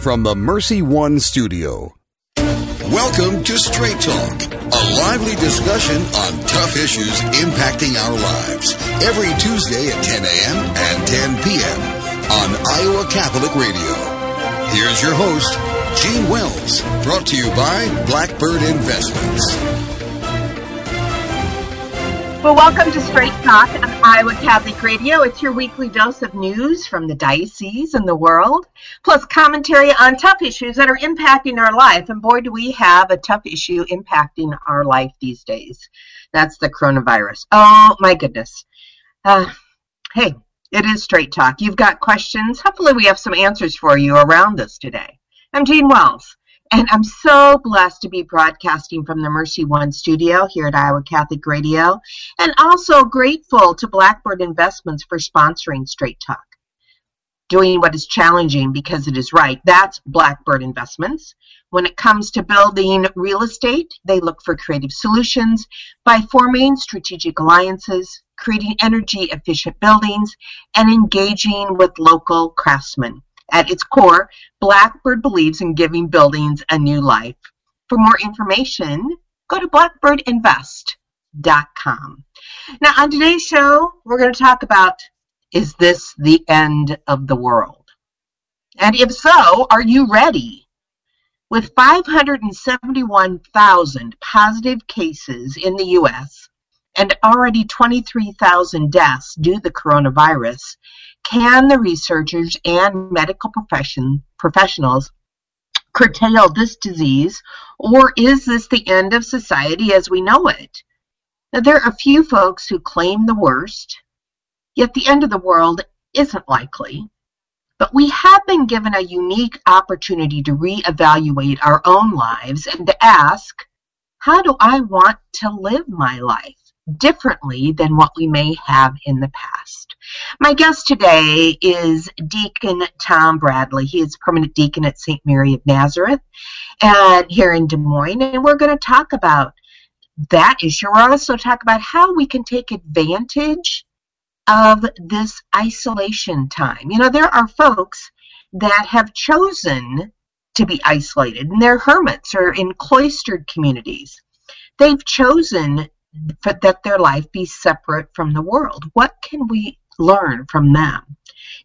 from the Mercy One studio. Welcome to Straight Talk, a lively discussion on tough issues impacting our lives. Every Tuesday at 10 a.m. and 10 p.m. on Iowa Catholic Radio. Here's your host, Jean Wells, brought to you by Blackbird Investments. Well, welcome to Straight Talk on Iowa Catholic Radio. It's your weekly dose of news from the diocese and the world, plus commentary on tough issues that are impacting our life. And boy, do we have a tough issue impacting our life these days. That's the coronavirus. Oh, my goodness. Uh, hey, it is Straight Talk. You've got questions. Hopefully, we have some answers for you around this today. I'm Jean Wells. And I'm so blessed to be broadcasting from the Mercy One studio here at Iowa Catholic Radio, and also grateful to Blackbird Investments for sponsoring Straight Talk. Doing what is challenging because it is right. That's Blackbird Investments. When it comes to building real estate, they look for creative solutions by forming strategic alliances, creating energy efficient buildings, and engaging with local craftsmen. At its core, Blackbird believes in giving buildings a new life. For more information, go to blackbirdinvest.com. Now, on today's show, we're going to talk about is this the end of the world? And if so, are you ready? With 571,000 positive cases in the U.S. and already 23,000 deaths due to the coronavirus, can the researchers and medical profession, professionals curtail this disease, or is this the end of society as we know it? Now, there are a few folks who claim the worst, yet the end of the world isn't likely. But we have been given a unique opportunity to reevaluate our own lives and to ask, how do I want to live my life differently than what we may have in the past? My guest today is Deacon Tom Bradley. He is permanent deacon at St. Mary of Nazareth and here in Des Moines, and we're going to talk about that issue. We're also talk about how we can take advantage of this isolation time. You know, there are folks that have chosen to be isolated, and they're hermits or in cloistered communities. They've chosen that their life be separate from the world. What can we learn from them.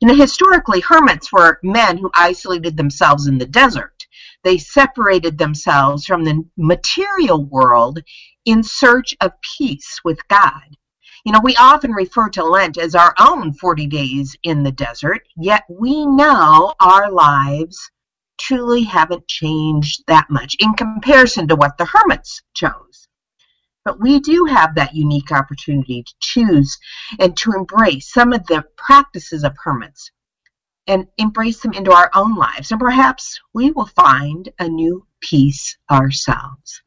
You know, historically, hermits were men who isolated themselves in the desert. They separated themselves from the material world in search of peace with God. You know, we often refer to Lent as our own 40 days in the desert, yet we know our lives truly haven't changed that much in comparison to what the hermits chose. But we do have that unique opportunity to choose and to embrace some of the practices of hermits and embrace them into our own lives. And perhaps we will find a new peace ourselves.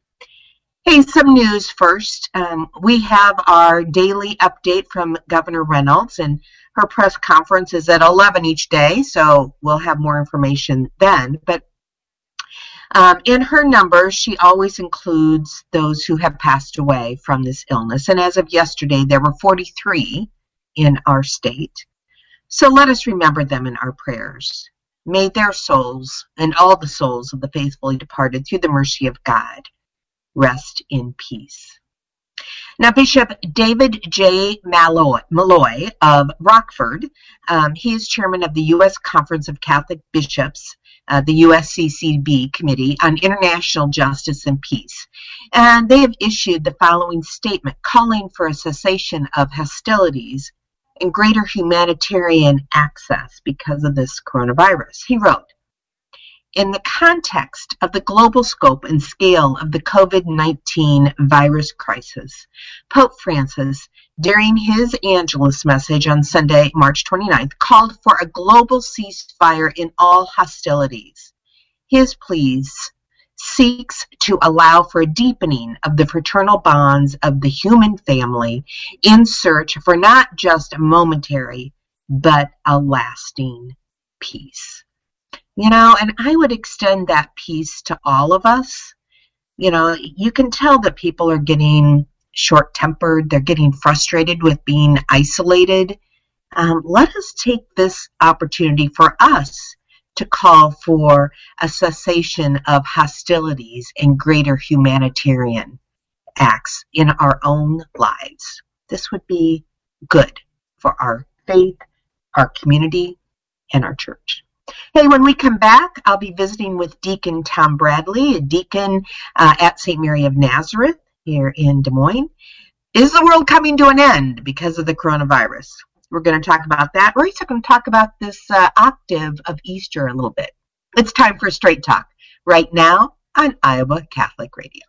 Hey, some news first. Um, we have our daily update from Governor Reynolds, and her press conference is at 11 each day, so we'll have more information then. But um, in her numbers, she always includes those who have passed away from this illness. And as of yesterday, there were 43 in our state. So let us remember them in our prayers. May their souls and all the souls of the faithfully departed through the mercy of God rest in peace. Now, Bishop David J. Malloy, Malloy of Rockford, um, he is chairman of the U.S. Conference of Catholic Bishops uh, the USCCB Committee on International Justice and Peace. And they have issued the following statement calling for a cessation of hostilities and greater humanitarian access because of this coronavirus. He wrote, in the context of the global scope and scale of the COVID 19 virus crisis, Pope Francis, during his Angelus message on Sunday, March 29th, called for a global ceasefire in all hostilities. His pleas seeks to allow for a deepening of the fraternal bonds of the human family in search for not just a momentary, but a lasting peace. You know, and I would extend that peace to all of us. You know, you can tell that people are getting short tempered, they're getting frustrated with being isolated. Um, let us take this opportunity for us to call for a cessation of hostilities and greater humanitarian acts in our own lives. This would be good for our faith, our community, and our church. Hey, when we come back, I'll be visiting with Deacon Tom Bradley, a deacon uh, at St. Mary of Nazareth here in Des Moines. Is the world coming to an end because of the coronavirus? We're going to talk about that. We're also going to talk about this uh, octave of Easter a little bit. It's time for Straight Talk right now on Iowa Catholic Radio.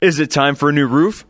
Is it time for a new roof?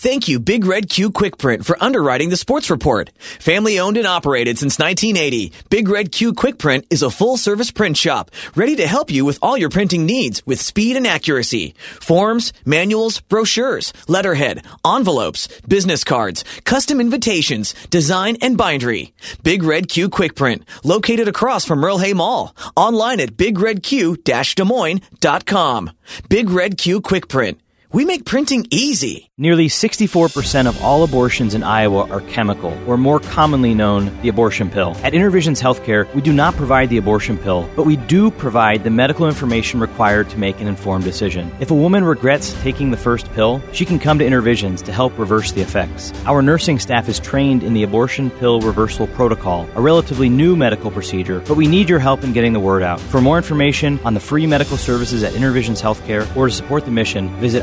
Thank you, Big Red Q Quick Print, for underwriting the sports report. Family owned and operated since 1980, Big Red Q Quick Print is a full service print shop ready to help you with all your printing needs with speed and accuracy. Forms, manuals, brochures, letterhead, envelopes, business cards, custom invitations, design, and bindery. Big Red Q Quick Print, located across from Merle Hay Mall. Online at bigredq-des Moines.com. Big Red Q Quick Print. We make printing easy. Nearly 64% of all abortions in Iowa are chemical, or more commonly known, the abortion pill. At Intervisions Healthcare, we do not provide the abortion pill, but we do provide the medical information required to make an informed decision. If a woman regrets taking the first pill, she can come to Intervisions to help reverse the effects. Our nursing staff is trained in the abortion pill reversal protocol, a relatively new medical procedure, but we need your help in getting the word out. For more information on the free medical services at Intervisions Healthcare or to support the mission, visit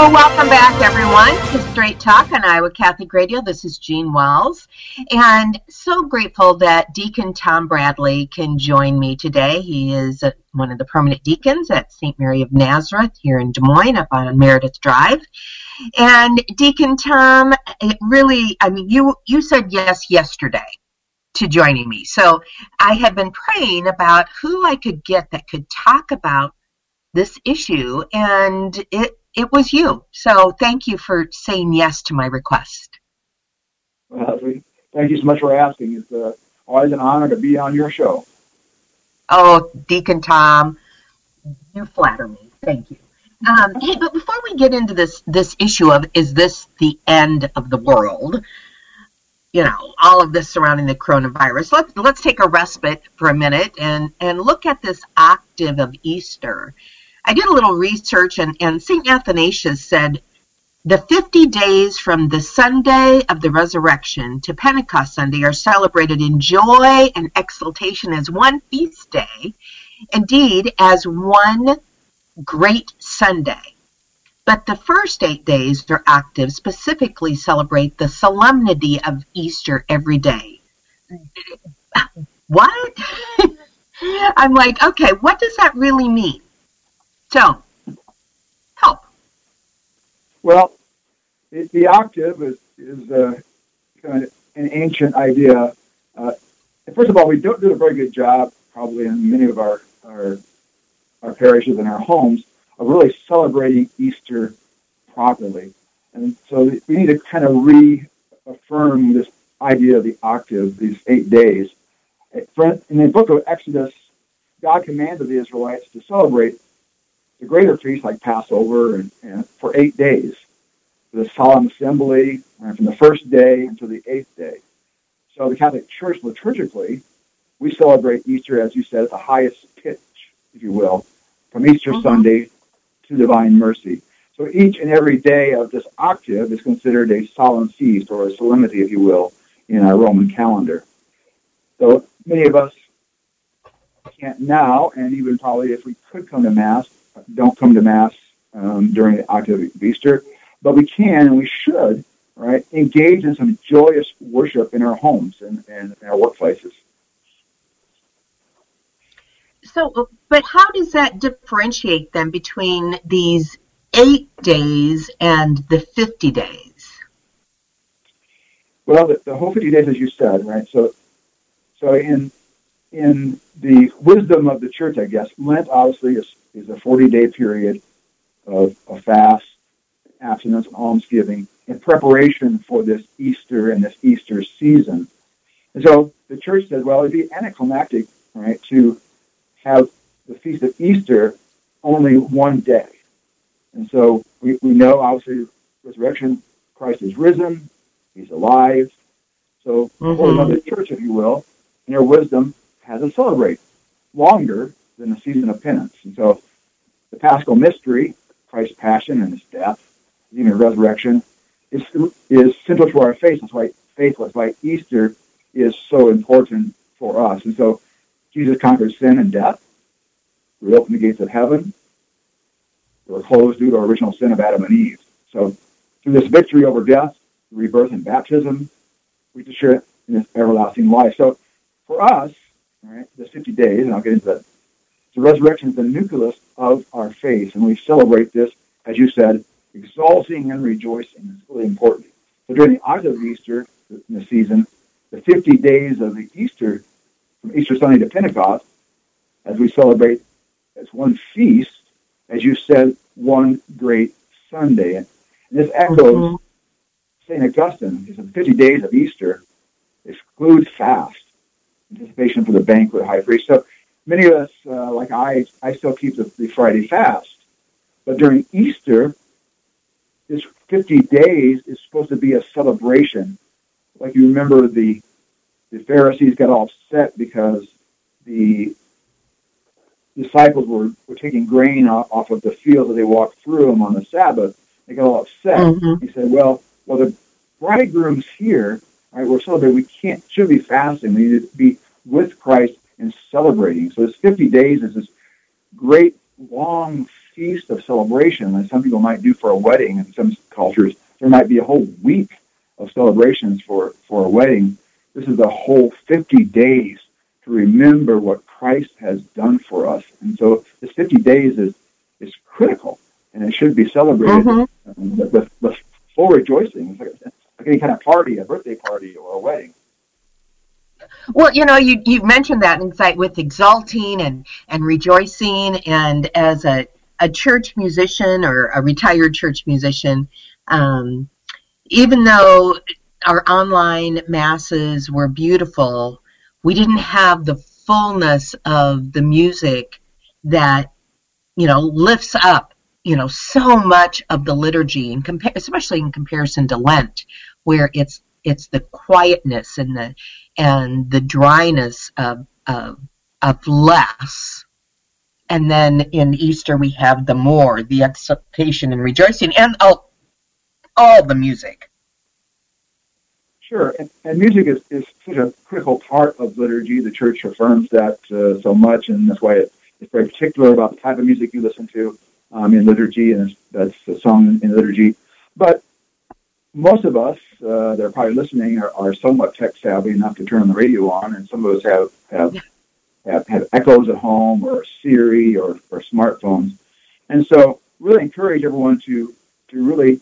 Well, welcome back, everyone, to Straight Talk on Iowa Catholic Radio. This is Jean Wells, and so grateful that Deacon Tom Bradley can join me today. He is uh, one of the permanent deacons at St. Mary of Nazareth here in Des Moines, up on Meredith Drive. And Deacon Tom, it really, I mean, you you said yes yesterday to joining me. So I had been praying about who I could get that could talk about this issue, and it it was you. So thank you for saying yes to my request. Well, thank you so much for asking. It's uh, always an honor to be on your show. Oh, Deacon Tom, you flatter me. Thank you. Um, hey, but before we get into this this issue of is this the end of the world? You know, all of this surrounding the coronavirus. Let's let's take a respite for a minute and and look at this octave of Easter. I did a little research, and, and St. Athanasius said the 50 days from the Sunday of the resurrection to Pentecost Sunday are celebrated in joy and exultation as one feast day, indeed, as one great Sunday. But the first eight days are active specifically celebrate the solemnity of Easter every day. What? I'm like, okay, what does that really mean? So, help. Well, the, the octave is, is uh, kind of an ancient idea. Uh, first of all, we don't do a very good job, probably in many of our, our, our parishes and our homes, of really celebrating Easter properly. And so we need to kind of reaffirm this idea of the octave, these eight days. In the book of Exodus, God commanded the Israelites to celebrate the greater feasts like Passover and, and for eight days. The solemn assembly from the first day until the eighth day. So the Catholic Church liturgically, we celebrate Easter, as you said, at the highest pitch, if you will, from Easter mm-hmm. Sunday to Divine Mercy. So each and every day of this octave is considered a solemn feast or a solemnity, if you will, in our Roman calendar. So many of us can't now, and even probably if we could come to Mass, don't come to Mass um, during the octave of Easter, but we can and we should, right, engage in some joyous worship in our homes and, and in our workplaces. So, but how does that differentiate then between these eight days and the 50 days? Well, the, the whole 50 days, as you said, right? So, so in in the wisdom of the church, I guess, Lent obviously is, is a 40 day period of, of fast, abstinence, and almsgiving in preparation for this Easter and this Easter season. And so the church said, well, it'd be anticlimactic, right, to have the feast of Easter only one day. And so we, we know, obviously, resurrection, Christ is risen, he's alive. So, mm-hmm. according to the church, if you will, in their wisdom, has us celebrate longer than the season of penance. And so the Paschal mystery, Christ's passion and his death, even resurrection, is, is central to our faith. That's why faith, that's why Easter is so important for us. And so Jesus conquered sin and death. We opened the gates of heaven. They were closed due to our original sin of Adam and Eve. So through this victory over death, rebirth and baptism, we just share in this everlasting life. So for us, all right, the 50 days, and I'll get into that. The resurrection is the nucleus of our faith, and we celebrate this, as you said, exalting and rejoicing. It's really important. So during the octave of Easter, in the season, the 50 days of the Easter, from Easter Sunday to Pentecost, as we celebrate as one feast, as you said, one great Sunday. And this echoes mm-hmm. St. Augustine. He said, 50 days of Easter excludes fast anticipation for the banquet high priest. So many of us, uh, like I, I still keep the, the Friday fast. But during Easter, this 50 days is supposed to be a celebration. Like you remember the, the Pharisees got all upset because the disciples were, were taking grain off, off of the fields as they walked through them on the Sabbath. They got all upset. Mm-hmm. He said, well, well, the bridegroom's here right? We're celebrating. We can't should be fasting. We need to be with Christ and celebrating. So this 50 days is this great long feast of celebration that some people might do for a wedding. In some cultures, there might be a whole week of celebrations for, for a wedding. This is a whole 50 days to remember what Christ has done for us. And so this 50 days is, is critical and it should be celebrated mm-hmm. with, with full rejoicing like any kind of party, a birthday party or a wedding. Well, you know, you, you mentioned that insight with exalting and, and rejoicing. And as a, a church musician or a retired church musician, um, even though our online masses were beautiful, we didn't have the fullness of the music that, you know, lifts up, you know, so much of the liturgy, and compa- especially in comparison to Lent, where it's it's the quietness and the and the dryness of of, of less. And then in Easter we have the more, the exultation and rejoicing, and all, all the music. Sure, and, and music is, is such a critical part of liturgy. The church affirms that uh, so much, and that's why it, it's very particular about the type of music you listen to. um, in liturgy, and that's a song in liturgy. But most of us uh, that are probably listening are, are somewhat tech savvy enough to turn the radio on, and some of us have have have, have echoes at home or Siri or, or smartphones. And so really encourage everyone to, to really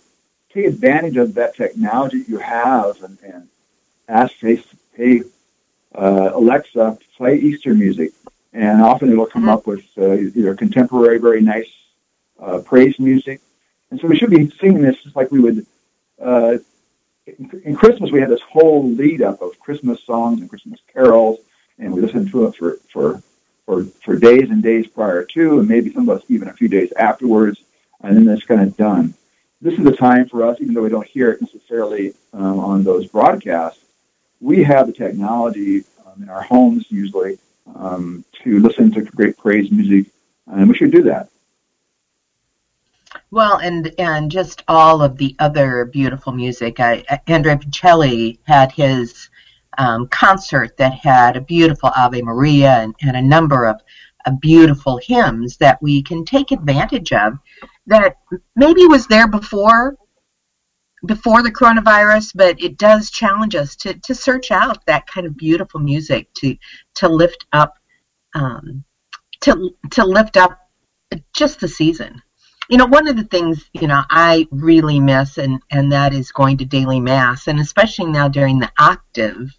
take advantage of that technology you have and, and ask, hey, hey uh, Alexa, to play Easter music. And often it'll come mm-hmm. up with uh, either contemporary, very nice uh, praise music. And so we should be singing this just like we would. Uh, in, in Christmas, we had this whole lead up of Christmas songs and Christmas carols and we listened to it for, for, for, for days and days prior to, and maybe some of us even a few days afterwards, and then it's kind of done. This is a time for us, even though we don't hear it necessarily um, on those broadcasts, we have the technology um, in our homes usually um, to listen to great praise music, and we should do that. Well, and and just all of the other beautiful music. I, Andrea Bocelli had his um, concert that had a beautiful Ave Maria and, and a number of uh, beautiful hymns that we can take advantage of that maybe was there before before the coronavirus, but it does challenge us to, to search out that kind of beautiful music to to lift up um, to to lift up just the season. You know, one of the things you know I really miss, and and that is going to daily mass, and especially now during the octave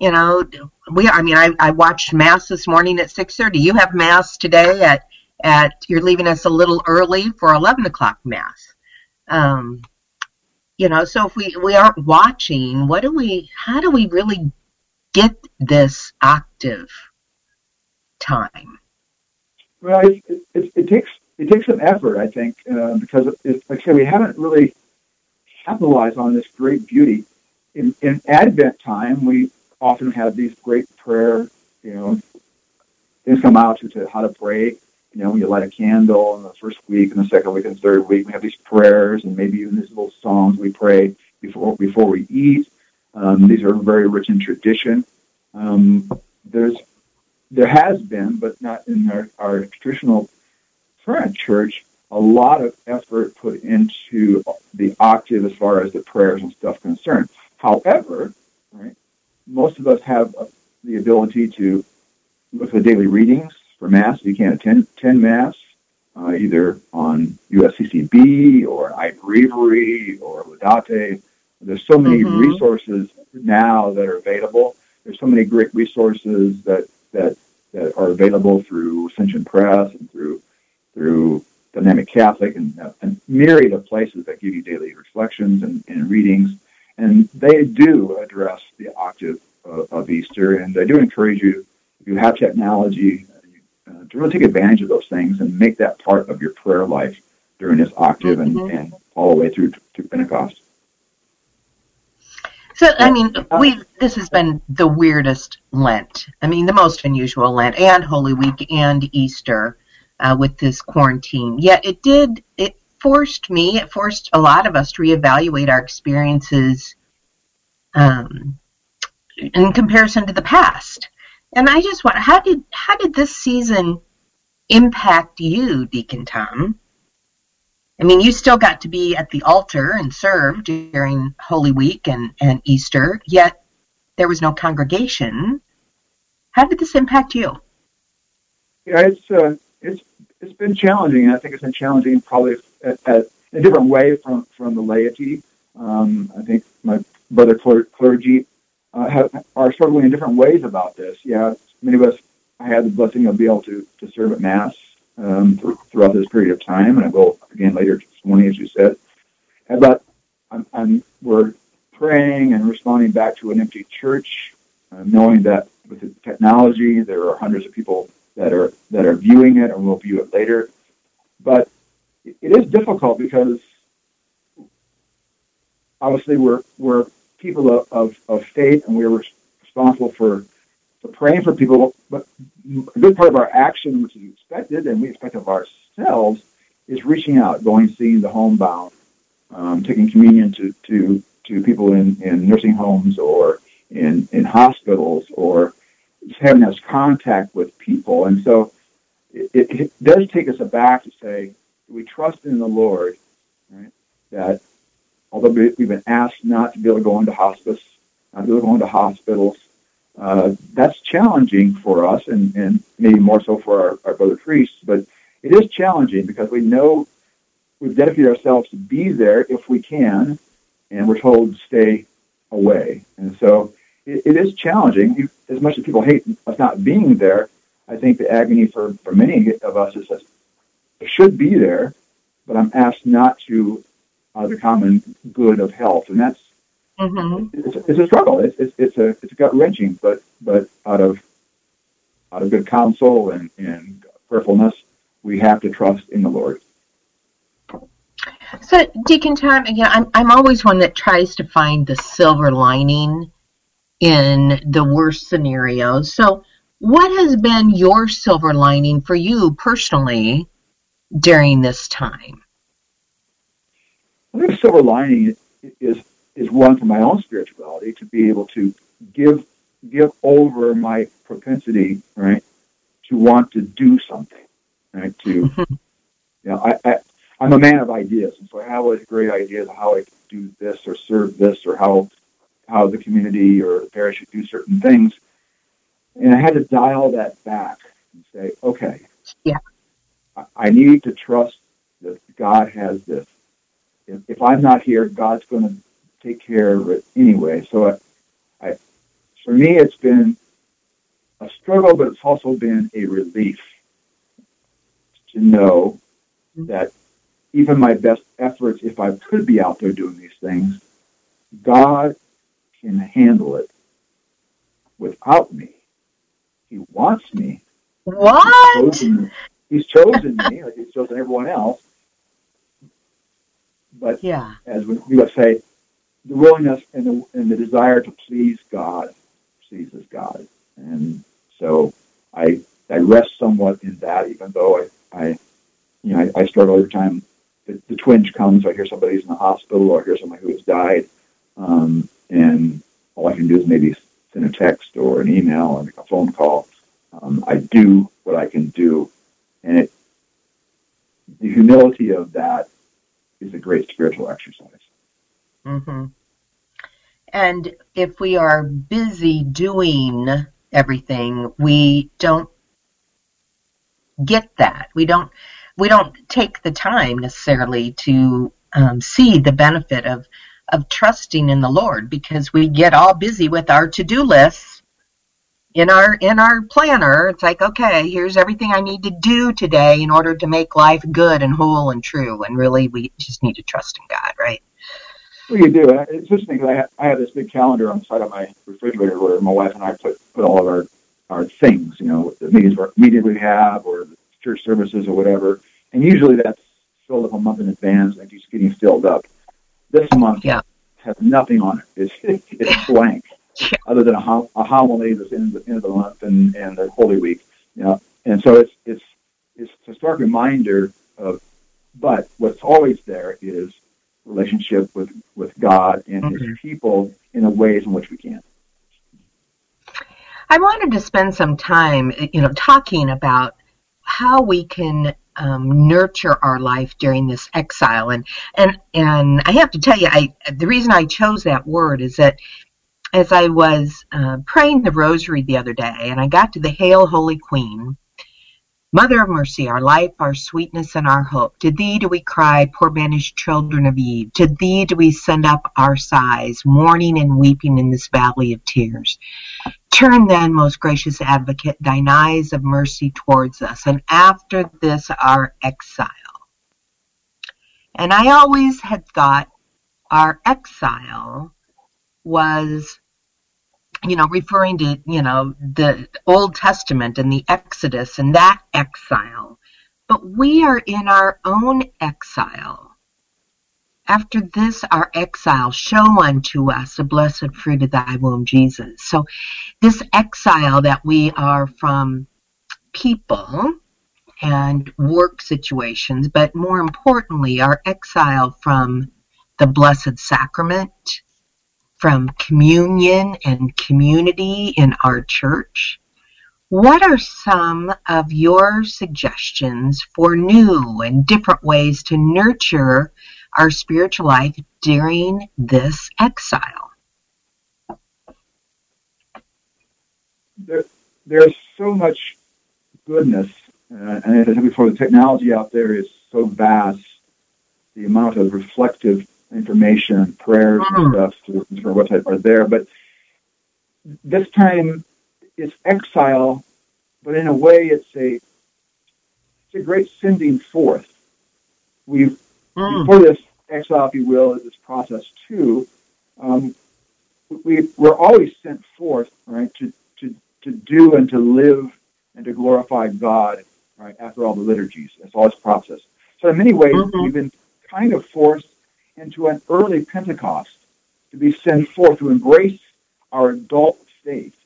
you know, we. I mean, I, I watched mass this morning at six thirty. You have mass today at at. You're leaving us a little early for eleven o'clock mass. Um, you know, so if we we aren't watching, what do we? How do we really get this octave time? Well, it, it, it takes it takes some effort, I think, uh, because it, like I said, we haven't really capitalized on this great beauty. In, in Advent time, we often have these great prayer, you know, things come out to, to how to pray. You know, you light a candle in the first week and the second week and the third week. We have these prayers and maybe even these little songs we pray before before we eat. Um, these are very rich in tradition. Um, there's there has been, but not in our, our traditional current church, a lot of effort put into the octave as far as the prayers and stuff concerned. However, right, most of us have the ability to look at the daily readings for Mass. If you can't attend, attend Mass, uh, either on USCCB or iBreviary or Laudate. There's so many mm-hmm. resources now that are available. There's so many great resources that, that, that are available through Ascension Press and through, through Dynamic Catholic and a myriad of places that give you daily reflections and, and readings and they do address the octave of, of Easter. And I do encourage you, if you have technology, uh, to really take advantage of those things and make that part of your prayer life during this octave mm-hmm. and, and all the way through to, to Pentecost. So I mean, we this has been the weirdest Lent. I mean, the most unusual Lent and Holy Week and Easter uh, with this quarantine. Yet it did it forced me, it forced a lot of us to reevaluate our experiences um, in comparison to the past. And I just want, how did how did this season impact you, Deacon Tom? I mean, you still got to be at the altar and serve during Holy Week and, and Easter, yet there was no congregation. How did this impact you? Yeah, it's uh, it's been challenging. I think it's been challenging probably at, at a different way from, from the laity. Um, I think my brother clergy uh, have, are struggling in different ways about this. Yeah, many of us, I had the blessing of being able to, to serve at Mass um, throughout this period of time, and I will again later this morning, as you said. But I'm, I'm, we're praying and responding back to an empty church, uh, knowing that with the technology, there are hundreds of people that are that are viewing it and will view it later. But it is difficult because obviously we're we're people of, of, of faith and we're responsible for, for praying for people. But a good part of our action, which is expected and we expect of ourselves, is reaching out, going seeing the homebound, um, taking communion to, to, to people in, in nursing homes or in, in hospitals or having this contact with people. And so it, it does take us aback to say, we trust in the Lord, right? That although we've been asked not to be able to go into hospice, not to be able to go into hospitals, uh, that's challenging for us, and, and maybe more so for our, our brother priests. But it is challenging because we know we've dedicated ourselves to be there if we can, and we're told to stay away. And so it, it is challenging. As much as people hate us not being there, I think the agony for, for many of us is that I should be there, but I'm asked not to of the common good of health, and that's mm-hmm. it's, it's, a struggle. It's, it's, it's a it's a gut wrenching, but but out of out of good counsel and, and prayerfulness, we have to trust in the Lord. So, Deacon Tom, again, I'm I'm always one that tries to find the silver lining in the worst scenarios. So, what has been your silver lining for you personally during this time? I think the silver lining is is one for my own spirituality to be able to give give over my propensity, right, to want to do something, right, to mm-hmm. you know, I, I I'm a man of ideas, and so I have always great ideas of how I can do this or serve this or how how the community or the parish should do certain things. And I had to dial that back and say, okay, yeah, I, need to trust that God has this. If, if I'm not here, God's going to take care of it anyway. So I, I, for me, it's been a struggle, but it's also been a relief to know mm-hmm. that even my best efforts, if I could be out there doing these things, God can handle it without me. He wants me. What? He's chosen, he's chosen me, like he's chosen everyone else. But yeah. as we, we say, the willingness and the, and the desire to please God pleases God. And so I, I rest somewhat in that, even though I, I you know, I, I struggle every time the, the twinge comes. I hear somebody's in the hospital or I hear somebody who has died. Um, and all I can do is maybe send a text or an email or make a phone call. Um, I do what I can do. And it, the humility of that is a great spiritual exercise. Mm-hmm. And if we are busy doing everything, we don't get that. We don't we don't take the time necessarily to um, see the benefit of of trusting in the Lord because we get all busy with our to do lists in our in our planner. It's like, okay, here's everything I need to do today in order to make life good and whole and true. And really, we just need to trust in God, right? Well, you do. It's interesting I I have this big calendar on the side of my refrigerator where my wife and I put put all of our our things, you know, the meetings meetings we have or church services or whatever. And usually that's filled up a month in advance and just getting filled up. This month yeah. has nothing on it. It's, it's blank, other than a, a homily that's in the end of the month and, and the Holy Week. You know? And so it's, it's, it's a stark reminder of, but what's always there is relationship with, with God and mm-hmm. His people in the ways in which we can. I wanted to spend some time, you know, talking about how we can um, nurture our life during this exile. And and and I have to tell you, I the reason I chose that word is that as I was uh, praying the Rosary the other day, and I got to the Hail, Holy Queen, Mother of mercy, our life, our sweetness, and our hope. To thee do we cry, poor banished children of Eve. To thee do we send up our sighs, mourning and weeping in this valley of tears. Turn then, most gracious advocate, thine eyes of mercy towards us, and after this our exile. And I always had thought our exile was you know, referring to, you know, the Old Testament and the Exodus and that exile. But we are in our own exile. After this, our exile, show unto us the blessed fruit of thy womb, Jesus. So, this exile that we are from people and work situations, but more importantly, our exile from the Blessed Sacrament, from communion and community in our church. What are some of your suggestions for new and different ways to nurture our spiritual life during this exile? There, there's so much goodness, uh, and as I said before, the technology out there is so vast. The amount of reflective information, prayers, mm. and stuff through, through our website are there. But this time, it's exile, but in a way, it's a it's a great sending forth. We've mm. before this exile, if you will, is this process too. Um, we we're always sent forth, right, to to to do and to live and to glorify God, right, after all the liturgies. It's all this process. So in many ways, mm-hmm. we've been kind of forced into an early Pentecost to be sent forth to embrace our adult faith,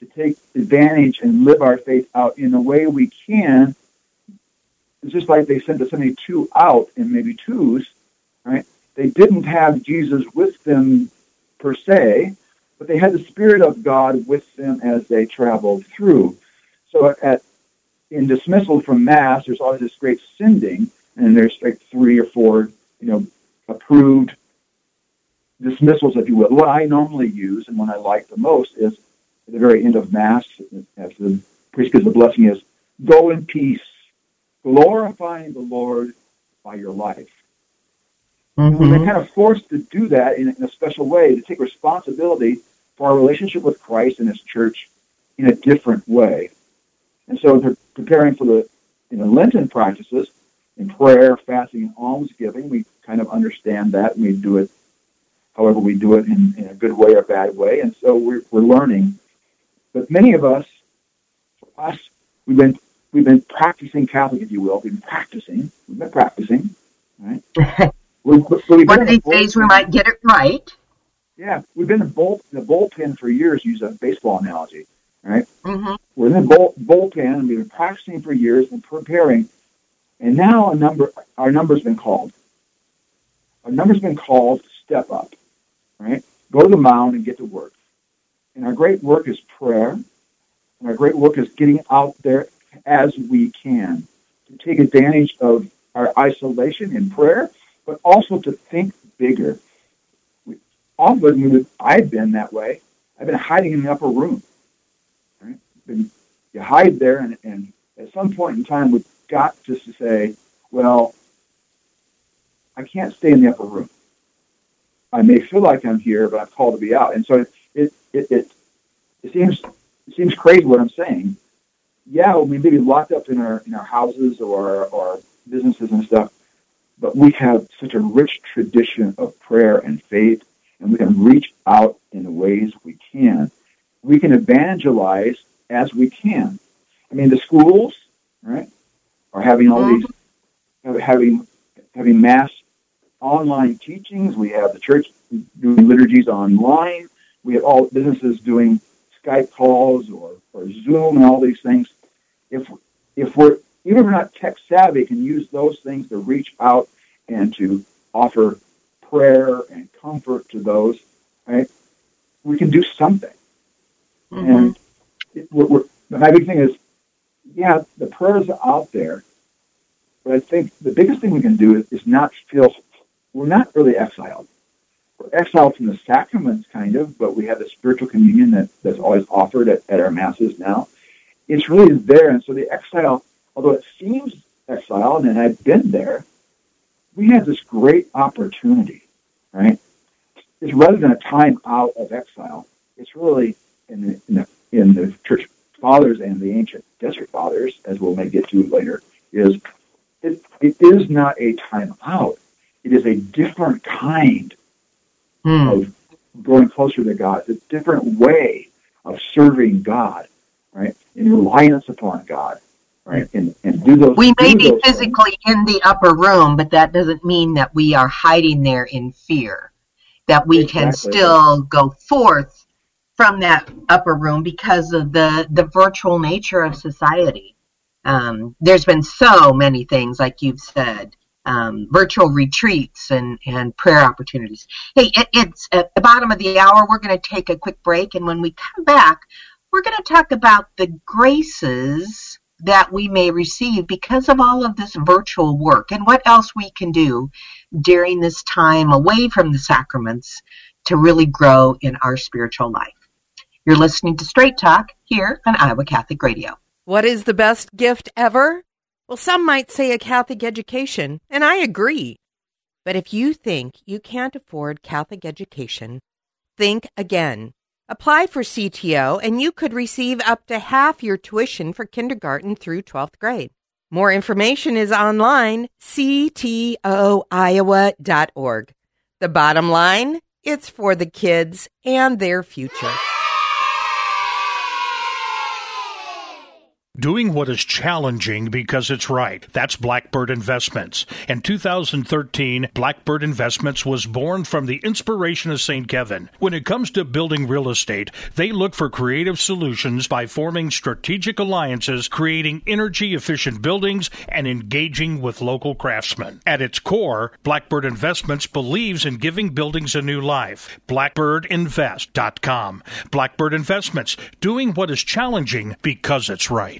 to take advantage and live our faith out in the way we can. It's just like they sent the 72 out in maybe twos, right? They didn't have Jesus with them per se, but they had the Spirit of God with them as they traveled through. So at in dismissal from Mass, there's always this great sending, and there's like three or four, you know, approved dismissals, if you will. What I normally use and what I like the most is at the very end of Mass, as the priest gives the blessing, is go in peace, glorifying the Lord by your life. Mm-hmm. Been kind of forced to do that in, in a special way, to take responsibility for our relationship with Christ and His church in a different way. And so they're preparing for the you know, Lenten practices in prayer, fasting, and almsgiving. We kind of understand that, we do it however we do it in, in a good way or bad way. And so we're, we're learning. But many of us, for us, we've been we've been practicing Catholic, if you will. We've been practicing. We've been practicing, right? we've, we've One of these days we might get it right. Yeah, we've been in the, bull, the bullpen for years. Use a baseball analogy, right? Mm-hmm. We're in the bull, bullpen, and we've been practicing for years and preparing. And now a number, our number's been called. Our number's been called to step up, right? Go to the mound and get to work. And our great work is prayer. And our great work is getting out there as we can to take advantage of our isolation in prayer, but also to think bigger. Often, I've been that way. I've been hiding in the upper room. Right? Been, you hide there, and, and at some point in time, we've got just to say, well, I can't stay in the upper room. I may feel like I'm here, but I'm called to be out. And so it it it, it seems it seems crazy what I'm saying. Yeah, we may be locked up in our in our houses or our businesses and stuff, but we have such a rich tradition of prayer and faith, and we can reach out in the ways we can. We can evangelize as we can. I mean, the schools, right, are having all mm-hmm. these having having mass online teachings. We have the church doing liturgies online. We have all businesses doing Skype calls or, or Zoom and all these things. If if we're even if we're not tech savvy, can use those things to reach out and to offer prayer and comfort to those. Right? We can do something. Mm-hmm. And it, we're, we're, my big thing is, yeah, the prayers are out there, but I think the biggest thing we can do is, is not feel we're not really exiled. We're exiled from the sacraments, kind of, but we have the spiritual communion that, that's always offered at, at our masses now. It's really there. And so the exile, although it seems exile, and I've been there, we have this great opportunity, right? It's rather than a time out of exile, it's really in the, in the, in the church fathers and the ancient desert fathers, as we'll may get to later, is it, it is not a time out. It is a different kind hmm. of growing closer to God. It's a different way of serving God, right? In reliance upon God, right? And, and do those. We may be physically things. in the upper room, but that doesn't mean that we are hiding there in fear. That we exactly. can still go forth from that upper room because of the the virtual nature of society. Um, there's been so many things, like you've said, um, virtual retreats and, and prayer opportunities. Hey, it, it's at the bottom of the hour. We're going to take a quick break, and when we come back, we're going to talk about the graces that we may receive because of all of this virtual work and what else we can do during this time away from the sacraments to really grow in our spiritual life. You're listening to Straight Talk here on Iowa Catholic Radio. What is the best gift ever? Well, some might say a Catholic education, and I agree. But if you think you can't afford Catholic education, think again. Apply for CTO and you could receive up to half your tuition for kindergarten through 12th grade. More information is online, ctoiowa.org. The bottom line, it's for the kids and their future. Doing what is challenging because it's right. That's Blackbird Investments. In 2013, Blackbird Investments was born from the inspiration of St. Kevin. When it comes to building real estate, they look for creative solutions by forming strategic alliances, creating energy efficient buildings, and engaging with local craftsmen. At its core, Blackbird Investments believes in giving buildings a new life. BlackbirdInvest.com. Blackbird Investments, doing what is challenging because it's right.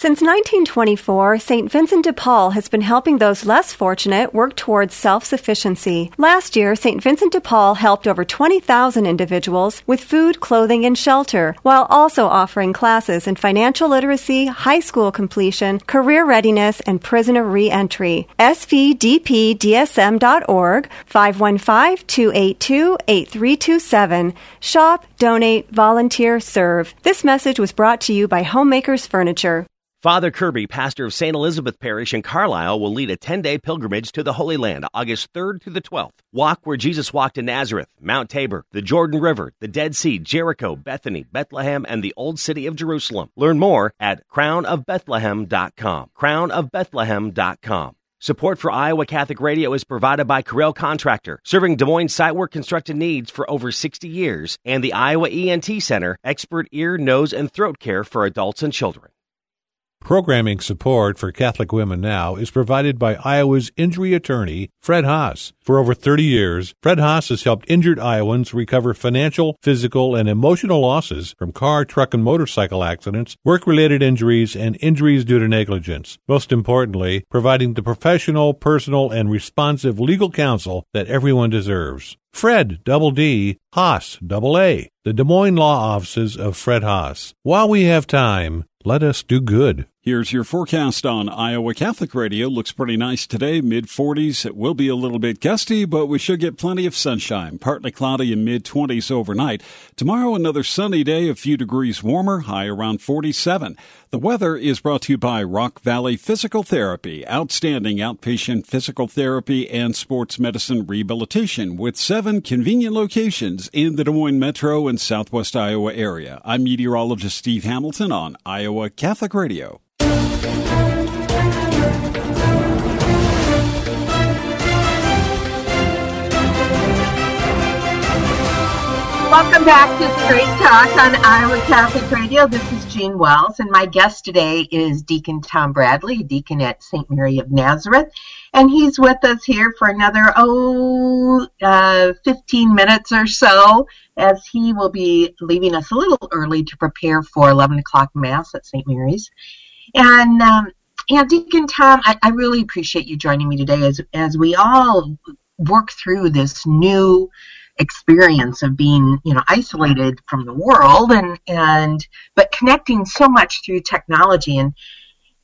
Since 1924, St. Vincent de Paul has been helping those less fortunate work towards self sufficiency. Last year, St. Vincent de Paul helped over 20,000 individuals with food, clothing, and shelter, while also offering classes in financial literacy, high school completion, career readiness, and prisoner reentry. SVDPDSM.org, 515 282 8327. Shop, donate, volunteer, serve. This message was brought to you by Homemakers Furniture. Father Kirby, pastor of St. Elizabeth Parish in Carlisle, will lead a 10 day pilgrimage to the Holy Land August 3rd through the 12th. Walk where Jesus walked in Nazareth, Mount Tabor, the Jordan River, the Dead Sea, Jericho, Bethany, Bethlehem, and the Old City of Jerusalem. Learn more at crownofbethlehem.com. Crownofbethlehem.com. Support for Iowa Catholic Radio is provided by Corell Contractor, serving Des Moines site work construction needs for over 60 years, and the Iowa ENT Center, expert ear, nose, and throat care for adults and children. Programming support for Catholic Women Now is provided by Iowa's injury attorney, Fredd Haas. For over 30 years, Fredd Haas has helped injured Iowans recover financial, physical, and emotional losses from car, truck, and motorcycle accidents, work related injuries, and injuries due to negligence. Most importantly, providing the professional, personal, and responsive legal counsel that everyone deserves. Fredd, double D, Haas, double A, the Des Moines Law Offices of Fredd Haas. While we have time, let us do good. Here's your forecast on Iowa Catholic Radio. Looks pretty nice today, mid 40s. It will be a little bit gusty, but we should get plenty of sunshine. Partly cloudy and mid 20s overnight. Tomorrow, another sunny day, a few degrees warmer, high around 47. The weather is brought to you by Rock Valley Physical Therapy, outstanding outpatient physical therapy and sports medicine rehabilitation with seven convenient locations in the Des Moines metro and southwest Iowa area. I'm meteorologist Steve Hamilton on Iowa Catholic Radio. Welcome back to Straight Talk on Iowa Catholic Radio. This is Jean Wells, and my guest today is Deacon Tom Bradley, deacon at St. Mary of Nazareth. And he's with us here for another, oh, uh, 15 minutes or so, as he will be leaving us a little early to prepare for 11 o'clock Mass at St. Mary's. And, um, yeah, Deacon Tom, I, I really appreciate you joining me today as, as we all work through this new experience of being, you know, isolated from the world and, and, but connecting so much through technology. And,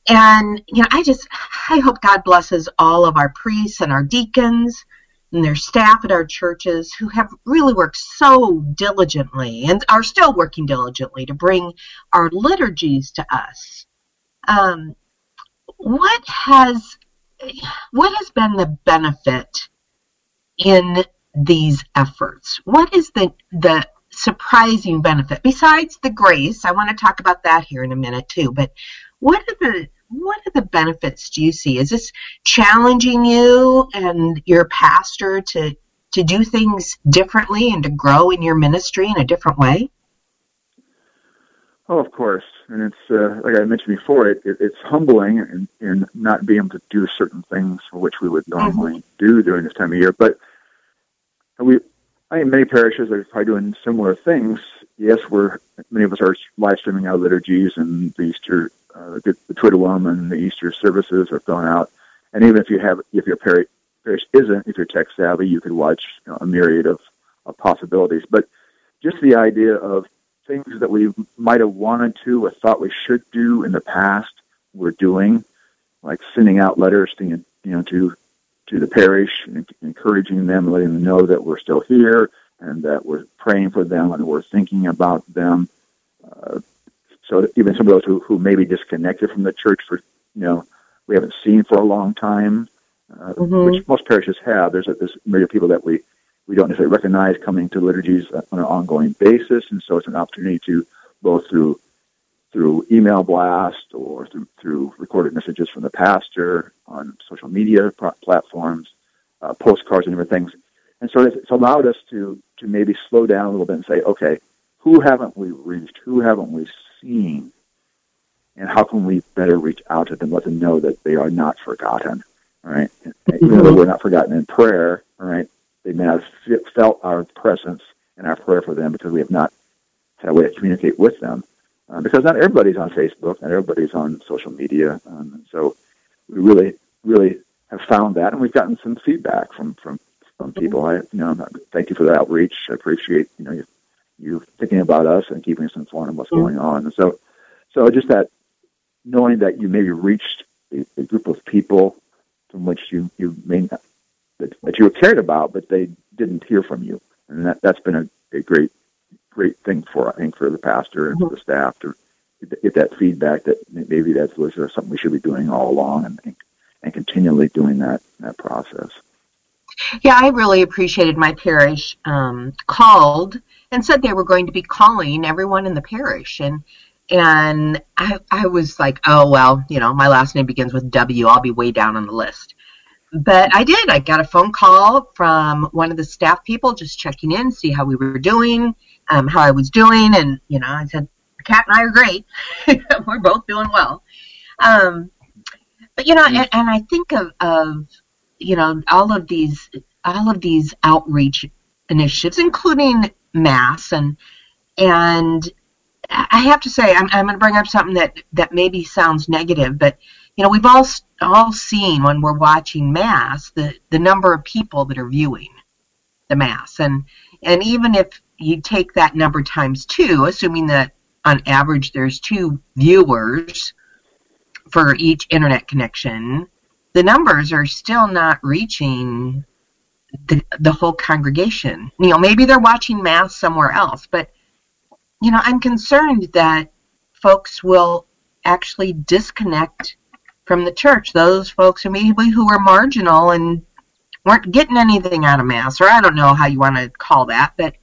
and, you know, I just, I hope God blesses all of our priests and our deacons and their staff at our churches who have really worked so diligently and are still working diligently to bring our liturgies to us. Um, what has what has been the benefit in these efforts? What is the the surprising benefit besides the grace? I want to talk about that here in a minute too. But what are the what are the benefits do you see? Is this challenging you and your pastor to to do things differently and to grow in your ministry in a different way? Oh, of course, and it's uh, like I mentioned before. It, it, it's humbling in, in not being able to do certain things for which we would normally mm-hmm. do during this time of year. But we, I mean, many parishes are probably doing similar things. Yes, we're many of us are live streaming our liturgies and the Easter, uh, the, the Triduum and the Easter services are going out. And even if you have, if your parish, parish isn't, if you're tech savvy, you could watch you know, a myriad of, of possibilities. But just the idea of things that we might have wanted to or thought we should do in the past, we're doing, like sending out letters to you know to to the parish, encouraging them, letting them know that we're still here and that we're praying for them and we're thinking about them. Uh, so even some of those who, who may be disconnected from the church for you know we haven't seen for a long time, uh, mm-hmm. which most parishes have. There's a, there's myriad of people that we we don't necessarily recognize coming to liturgies on an ongoing basis, and so it's an opportunity to both through through email blast or through through recorded messages from the pastor on social media platforms, uh, postcards and different things, and so it's allowed us to to maybe slow down a little bit and say, okay, who haven't we reached? Who haven't we seen? And how can we better reach out to them, let them know that they are not forgotten, right? Even though we're not forgotten in prayer, right? They may not have felt our presence and our prayer for them because we have not had a way to communicate with them. Uh, because not everybody's on Facebook, not everybody's on social media. Um, so we really, really have found that, and we've gotten some feedback from from from people. I, you know, thank you for the outreach. I appreciate you know you, you thinking about us and keeping us informed of what's mm-hmm. going on. And so, so just that knowing that you maybe reached a, a group of people from which you you may not that, that you were cared about, but they didn't hear from you, and that that's been a, a great great thing for I think for the pastor and for the staff to get that feedback that maybe that's something we should be doing all along and and continually doing that that process. Yeah, I really appreciated my parish um, called and said they were going to be calling everyone in the parish and and I I was like, oh well, you know, my last name begins with W. I'll be way down on the list but I did. I got a phone call from one of the staff people just checking in, see how we were doing, um, how I was doing, and you know, I said, "Cat and I are great. we're both doing well." Um, but you know, and, and I think of, of you know all of these all of these outreach initiatives, including mass, and and I have to say, I'm, I'm going to bring up something that that maybe sounds negative, but you know, we've all all seen when we're watching mass the the number of people that are viewing the mass, and and even if you take that number times two, assuming that on average there's two viewers for each internet connection, the numbers are still not reaching the the whole congregation. You know, maybe they're watching mass somewhere else, but you know, I'm concerned that folks will actually disconnect from the church, those folks who maybe who were marginal and weren't getting anything out of mass, or I don't know how you want to call that, but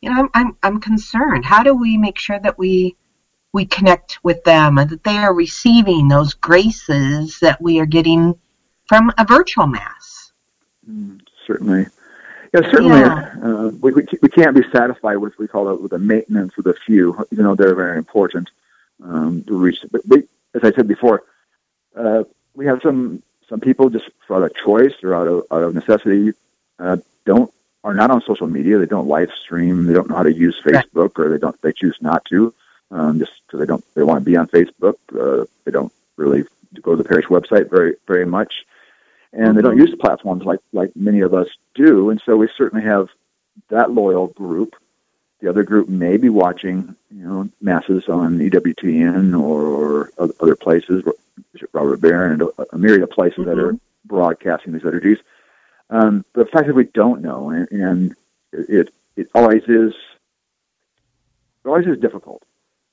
you know, I'm I'm, I'm concerned. How do we make sure that we we connect with them and that they are receiving those graces that we are getting from a virtual mass? Mm, certainly. Yeah, certainly. Yeah. Uh, we, we, we can't be satisfied with we call it with the maintenance of the few, even though they're very important um, to reach. But we, as I said before, uh, we have some some people just for out of choice or out of out of necessity uh, don't are not on social media. They don't live stream. They don't know how to use Facebook, or they don't they choose not to um, just because they don't they want to be on Facebook. Uh, they don't really go to the parish website very very much, and mm-hmm. they don't mm-hmm. use platforms like like many of us do. And so we certainly have that loyal group. The other group may be watching, you know, masses on EWTN or, or other places, Robert Barron and a myriad of places mm-hmm. that are broadcasting these liturgies. Um, the fact that we don't know, and, and it it always is it always is difficult,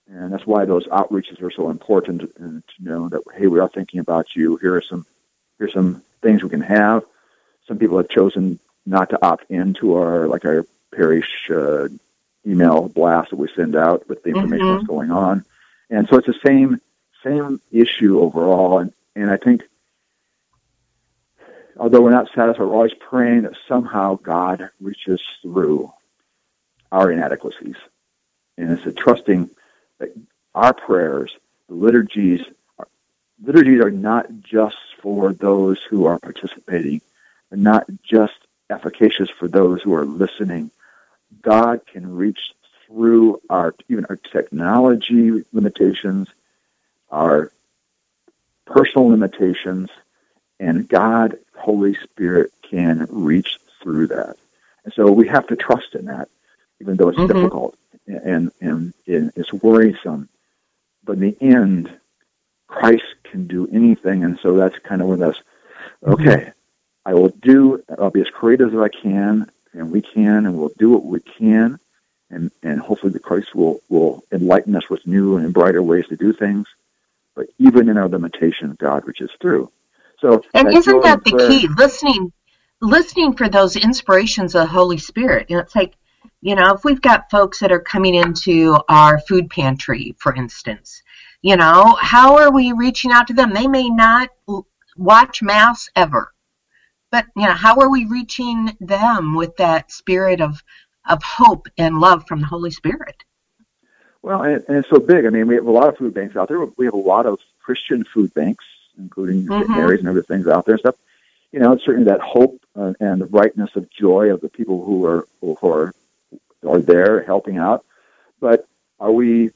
and that's why those outreaches are so important. And to know that hey, we are thinking about you. Here are some here's some things we can have. Some people have chosen not to opt into our like our parish uh, email blast that we send out with the information mm-hmm. that's going on, and so it's the same same issue overall. And and I think although we're not satisfied, we're always praying that somehow God reaches through our inadequacies. And it's a trusting that our prayers, the liturgies, are, liturgies are not just for those who are participating, and not just efficacious for those who are listening. God can reach through our even our technology limitations, our personal limitations, and God, Holy Spirit, can reach through that. And so we have to trust in that, even though it's mm-hmm. difficult and, and, and it's worrisome. But in the end, Christ can do anything. And so that's kind of with that's, mm-hmm. okay. I will do, I'll be as creative as I can, and we can, and we'll do what we can. And, and hopefully the Christ will, will enlighten us with new and brighter ways to do things. But even in our limitations, God reaches through. So, and isn't that the prayer, key? Listening, listening for those inspirations of the Holy Spirit. You know, it's like, you know, if we've got folks that are coming into our food pantry, for instance, you know, how are we reaching out to them? They may not watch mass ever, but you know, how are we reaching them with that spirit of of hope and love from the Holy Spirit? Well, and, and it's so big. I mean, we have a lot of food banks out there. We have a lot of Christian food banks including mm-hmm. Mary's and other things out there and stuff. You know, it's certainly that hope uh, and the brightness of joy of the people who are who are are there helping out. But are we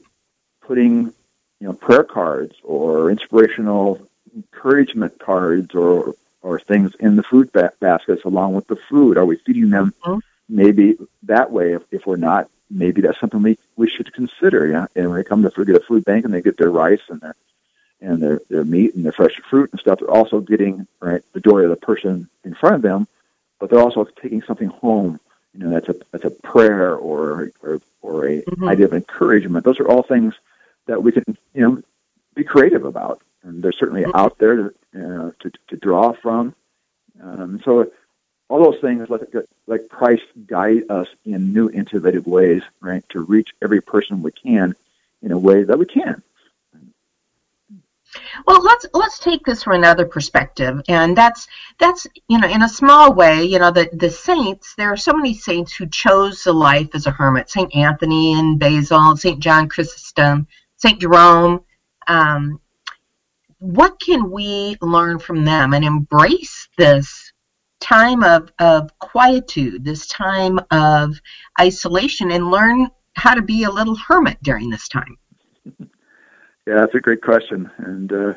putting you know prayer cards or inspirational encouragement cards or or things in the food ba- baskets along with the food? Are we feeding them mm-hmm. maybe that way? If, if we're not, maybe that's something we we should consider. Yeah, and when they come to get a food bank and they get their rice and their and their, their meat and their fresh fruit and stuff, they're also getting right the joy of the person in front of them, but they're also taking something home. You know, that's a that's a prayer or or, or a mm-hmm. idea of encouragement. Those are all things that we can you know be creative about, and they're certainly mm-hmm. out there to, uh, to to draw from. Um, so all those things let like Christ guide us in new innovative ways, right, to reach every person we can in a way that we can. Well, let's let's take this from another perspective, and that's that's you know in a small way, you know the the saints. There are so many saints who chose the life as a hermit: Saint Anthony and Basil, Saint John Chrysostom, Saint Jerome. Um, what can we learn from them and embrace this time of of quietude, this time of isolation, and learn how to be a little hermit during this time? Yeah, that's a great question. And, uh,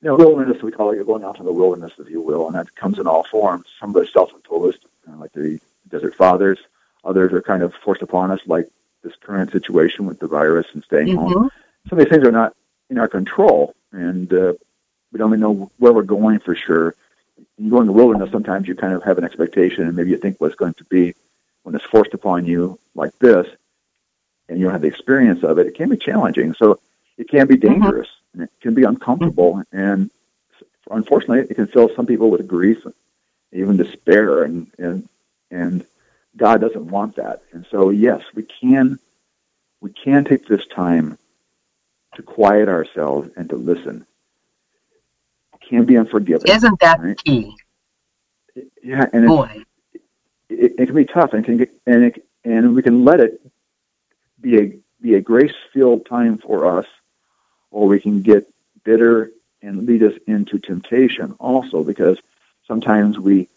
you know, wilderness, we call it, you're going out to the wilderness, if you will, and that comes in all forms. Some of are self-imposed, uh, like the Desert Fathers. Others are kind of forced upon us, like this current situation with the virus and staying mm-hmm. home. Some of these things are not in our control, and uh, we don't even know where we're going for sure. You go in the wilderness, sometimes you kind of have an expectation, and maybe you think what's going to be when it's forced upon you like this, and you don't have the experience of it. It can be challenging. So it can be mm-hmm. dangerous mm-hmm. and it can be uncomfortable. Mm-hmm. And unfortunately, it can fill some people with grief, even despair, and and and God doesn't want that. And so, yes, we can we can take this time to quiet ourselves and to listen. It can be unforgiving. Isn't that right? key? Yeah, and Boy. It, it, can be tough, and can get, and it, and we can let it be a be a grace filled time for us or we can get bitter and lead us into temptation also because sometimes we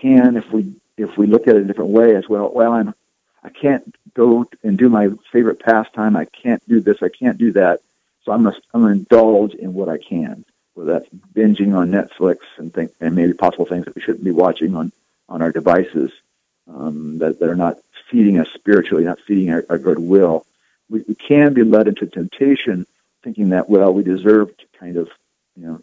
can if we if we look at it a different way as well well i'm i can't go and do my favorite pastime. I can't do this. I can't do that. So i'm gonna i'm indulge in what i can whether that's binging on netflix and think and maybe possible things that we shouldn't be watching on on our devices um, that, that are not feeding us spiritually, not feeding our, our goodwill. We, we can be led into temptation, thinking that well, we deserve to kind of, you know,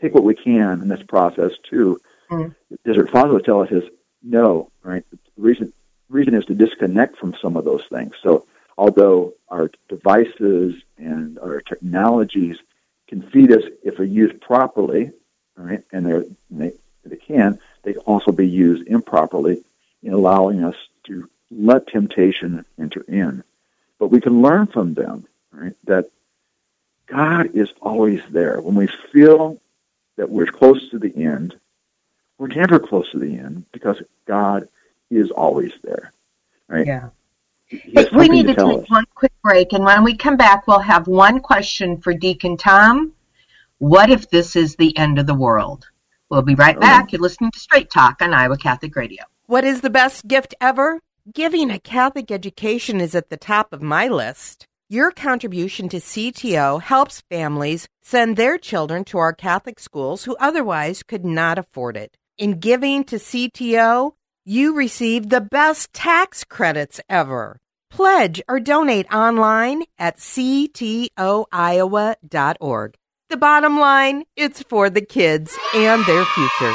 take what we can in this process too. Mm. Desert Father would tell us is no, right? The reason reason is to disconnect from some of those things. So although our devices and our technologies can feed us if they're used properly, right, and they're, they, they can, they can also be used improperly in allowing us to let temptation enter in. But we can learn from them, right, that God is always there. When we feel that we're close to the end, we're never close to the end because God is always there, right? Yeah. Hey, we need to, to take us. one quick break, and when we come back, we'll have one question for Deacon Tom. What if this is the end of the world? We'll be right back. You're listening to Straight Talk on Iowa Catholic Radio. What is the best gift ever? Giving a Catholic education is at the top of my list. Your contribution to CTO helps families send their children to our Catholic schools who otherwise could not afford it. In giving to CTO, you receive the best tax credits ever. Pledge or donate online at ctoiowa.org. The bottom line, it's for the kids and their future.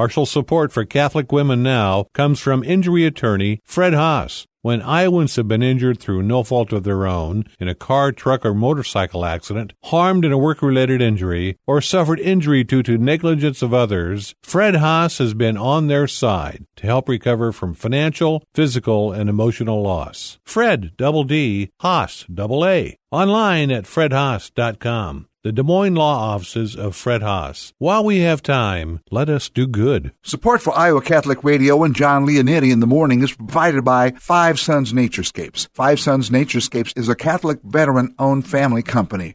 Partial support for Catholic Women Now comes from injury attorney Fredd Haas. When Iowans have been injured through no fault of their own in a car, truck, or motorcycle accident, harmed in a work related injury, or suffered injury due to negligence of others, Fredd Haas has been on their side to help recover from financial, physical, and emotional loss. Fredd, double D, Haas, double A. Online at fredhaas.com the Des Moines Law Offices of Fredd Haas. While we have time, let us do good. Support for Iowa Catholic Radio and Jon Leonetti in the morning is provided by Five Sons Naturescapes. Five Sons Naturescapes is a Catholic veteran owned family company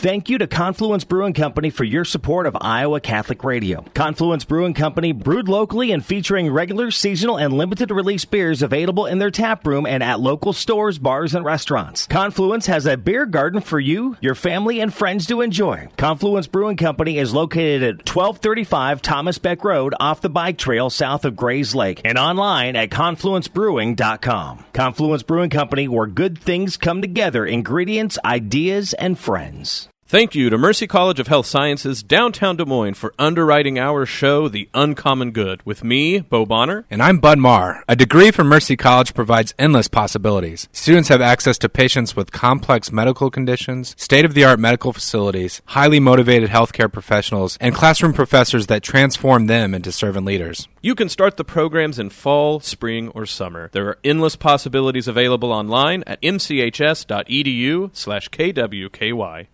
Thank you to Confluence Brewing Company for your support of Iowa Catholic Radio. Confluence Brewing Company brewed locally and featuring regular, seasonal, and limited release beers available in their tap room and at local stores, bars, and restaurants. Confluence has a beer garden for you, your family, and friends to enjoy. Confluence Brewing Company is located at 1235 Thomas Beck Road off the bike trail south of Grays Lake and online at confluencebrewing.com. Confluence Brewing Company, where good things come together, ingredients, ideas, and friends. Thank you to Mercy College of Health Sciences, downtown Des Moines, for underwriting our show, The Uncommon Good, with me, Bo Bonner. And I'm Bud Marr. A degree from Mercy College provides endless possibilities. Students have access to patients with complex medical conditions, state of the art medical facilities, highly motivated healthcare professionals, and classroom professors that transform them into servant leaders. You can start the programs in fall, spring, or summer. There are endless possibilities available online at mchs.edu slash kwky.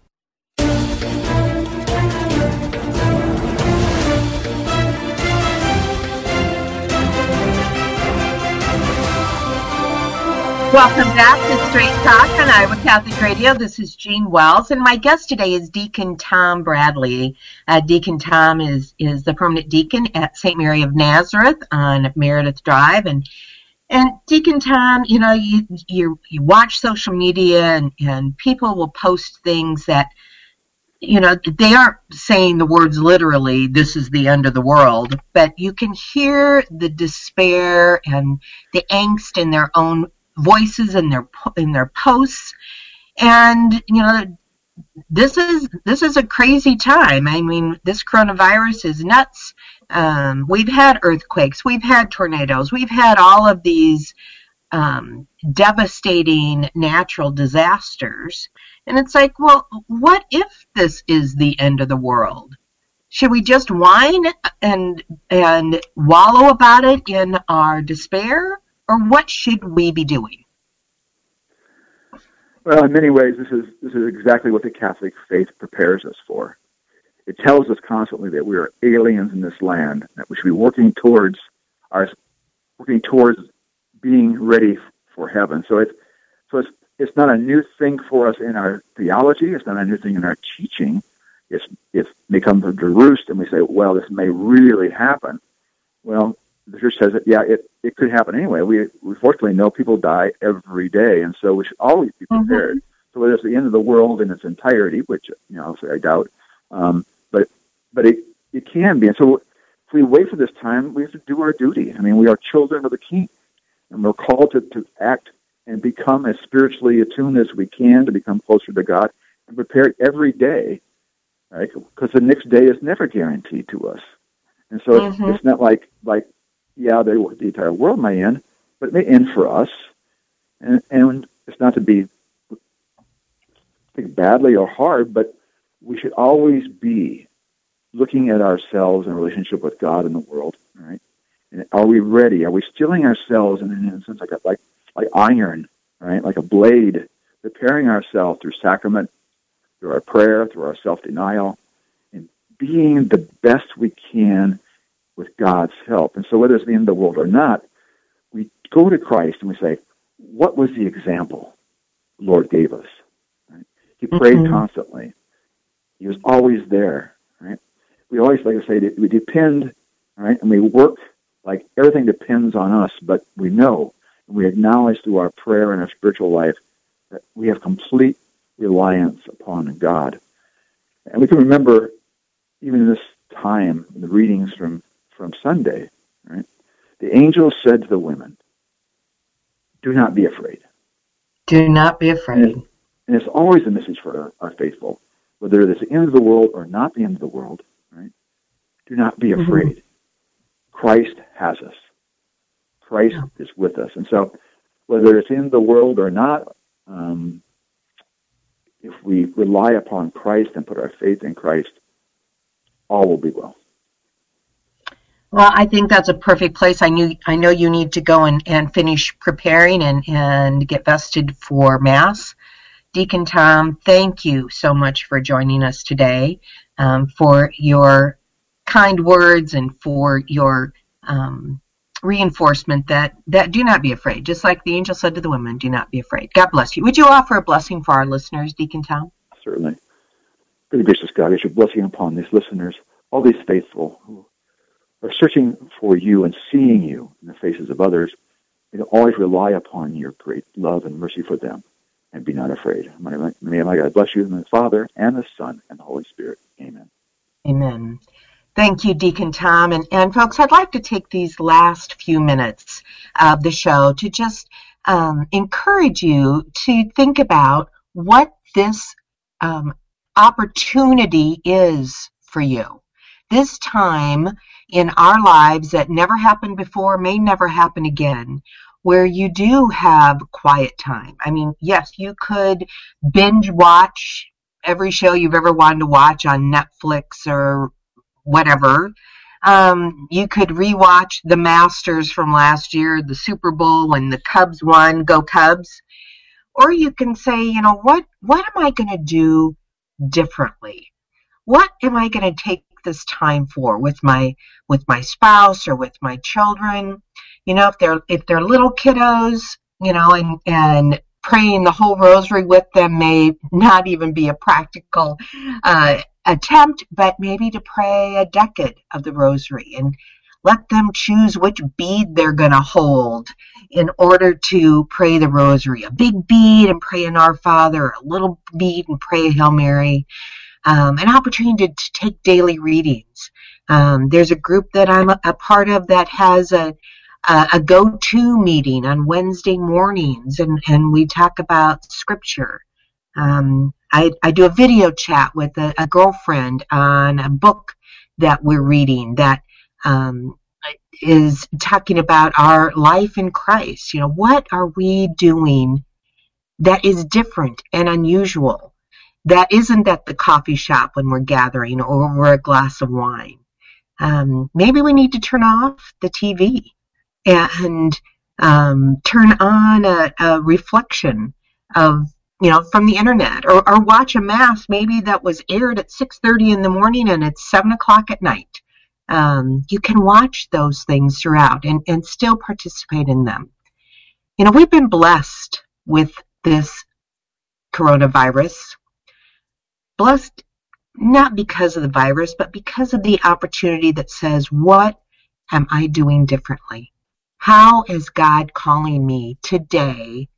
Welcome back to Straight Talk on Iowa Catholic Radio. This is Jean Wells, and my guest today is Deacon Tom Bradley. Uh, deacon Tom is is the permanent deacon at St. Mary of Nazareth on Meredith Drive, and and Deacon Tom, you know, you you you watch social media, and and people will post things that you know, they aren't saying the words literally, this is the end of the world, but you can hear the despair and the angst in their own voices in their in their posts. And you know this is this is a crazy time. I mean this coronavirus is nuts. Um, we've had earthquakes. We've had tornadoes. We've had all of these um, devastating natural disasters. And it's like, well, what if this is the end of the world? Should we just whine and and wallow about it in our despair, or what should we be doing? Well, in many ways, this is this is exactly what the Catholic faith prepares us for. It tells us constantly that we are aliens in this land, that we should be working towards our working towards being ready for heaven. So it's so it's it's not a new thing for us in our theology. It's not a new thing in our teaching. It's it's become the roost, and we say, well, this may really happen. Well, the church says that yeah, it it could happen anyway. We we fortunately know people die every day, and so we should always be mm-hmm. prepared. Mm-hmm. So whether it's the end of the world in its entirety, which you know, obviously I doubt, um, but but it it can be. And so if we wait for this time, we have to do our duty. I mean, we are children of the King, and we're called to to act and become as spiritually attuned as we can to become closer to God and prepare every day, right? Because the next day is never guaranteed to us. And so mm-hmm. it's, it's not like like yeah, they, the entire world may end, but it may end for us. And, and it's not to be think badly or hard, but we should always be looking at ourselves in relationship with God and the world, right? And are we ready? Are we steeling ourselves in, in a sense like a, like like iron, right? Like a blade, preparing ourselves through sacrament, through our prayer, through our self denial, and being the best we can with God's help. And so, whether it's the end of the world or not, we go to Christ and we say, What was the example the Lord gave us? Right? He prayed mm-hmm. constantly, He was always there. Right? We always, like I say, we depend, right? And we work like everything depends on us, but we know and we acknowledge through our prayer and our spiritual life that we have complete reliance upon God. And we can remember, even in this time, the readings from from Sunday, right? The angel said to the women, Do not be afraid. Do not be afraid. And it's, and it's always a message for our, our, faithful, whether it's the end of the world or not the end of the world, right? Do not be mm-hmm. afraid. Mm-hmm. Christ has us. Christ yeah. is with us. And so, whether it's in the world or not, um, if we rely upon Christ and put our faith in Christ, all will be well. Well, I think that's a perfect place. I knew I know you need to go and, and finish preparing and, and get vested for Mass. Deacon Tom, thank you so much for joining us today, um, for your kind words and for your um, reinforcement that, that do not be afraid. Just like the angel said to the women, do not be afraid. God bless you. Would you offer a blessing for our listeners, Deacon Tom? Certainly. Very gracious God, is your blessing upon these listeners, all these faithful who are searching for you and seeing you in the faces of others, may always rely upon your great love and mercy for them and be not afraid. May my God bless you in the Father and the Son and the Holy Spirit. Amen. Amen. Thank you, Deacon Tom. And, and folks, I'd like to take these last few minutes of the show to just um, encourage you to think about what this um, opportunity is for you. This time in our lives that never happened before, may never happen again, where you do have quiet time. I mean, yes, you could binge watch every show you've ever wanted to watch on Netflix or whatever. Um, you could rewatch the Masters from last year, the Super Bowl when the Cubs won, go Cubs. Or you can say, you know, what what am I going to do differently? What am I going to take this time for with my with my spouse or with my children. You know if they're if they're little kiddos you know and and praying the whole rosary with them may not even be a practical uh, attempt but maybe to pray a decade of the rosary and let them choose which bead they're going to hold in order to pray the rosary. A big bead and pray an our father a little bead and pray a hail mary um, an opportunity to, to, take daily readings. Um, there's a group that I'm a, a part of that has a, a, a, go-to meeting on Wednesday mornings, and, and we talk about scripture. Um, I, I, do a video chat with a, girlfriend on a book that we're reading that um, is talking about our life in Christ. You know, what are we doing that is different and unusual? That isn't at the coffee shop when we're gathering over a glass of wine. Um, maybe we need to turn off the TV and um, turn on a, a, reflection of you know from the internet or, or watch a mass maybe that was aired at 6.30 in the morning and it's 7 o'clock at night. Um, you can watch those things throughout and, and still participate in them. You know we've been blessed with this coronavirus blessed not because of the virus but because of the opportunity that says what am i doing differently how is God calling me today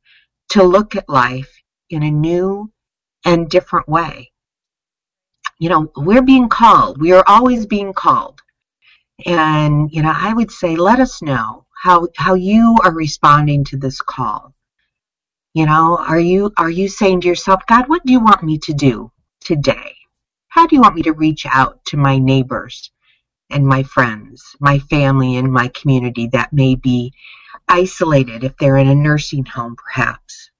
to look at life in a new and different way? You know, we're being called. We are always being called. And, you know, I would say let us know how how you are responding to this call. You know, are you are you saying to yourself, God, what do you want me to do today? How do you want me to reach out to my neighbors? and my friends, my family, and my community that may be isolated if they're in a nursing home, perhaps.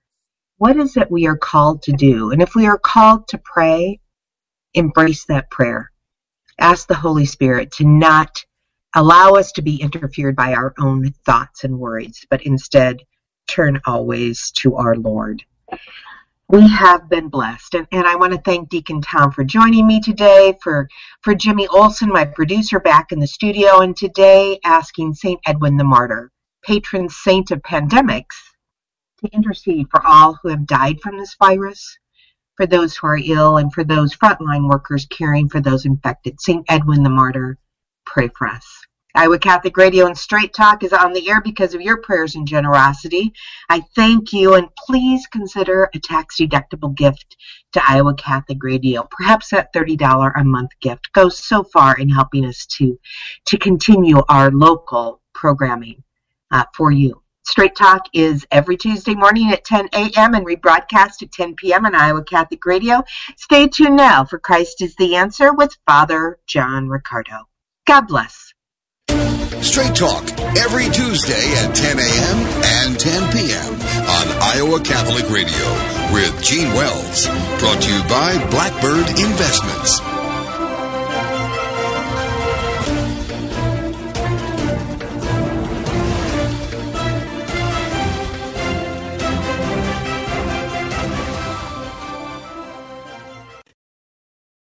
What is it we are called to do? And if we are called to pray, embrace that prayer. Ask the Holy Spirit to not allow us to be interfered by our own thoughts and worries, but instead turn always to our Lord we have been blessed. And, and I want to thank Deacon Tom for joining me today, for, for Jimmy Olson, my producer, back in the studio, and today asking St. Edmund the Martyr, patron saint of pandemics, to intercede for all who have died from this virus, for those who are ill, and for those frontline workers caring for those infected. St. Edmund the Martyr, pray for us. Iowa Catholic Radio and Straight Talk is on the air because of your prayers and generosity. I thank you, and please consider a tax deductible gift to Iowa Catholic Radio. Perhaps that $30 a month gift goes so far in helping us to, to continue our local programming uh, for you. Straight Talk is every Tuesday morning at 10 a.m. and rebroadcast at 10 p.m. on Iowa Catholic Radio. Stay tuned now for Christ is the Answer with Father John Riccardo. God bless. Straight Talk every Tuesday at 10 a.m. and 10 p.m. on Iowa Catholic Radio with Jean Wells. Brought to you by Blackbird Investments.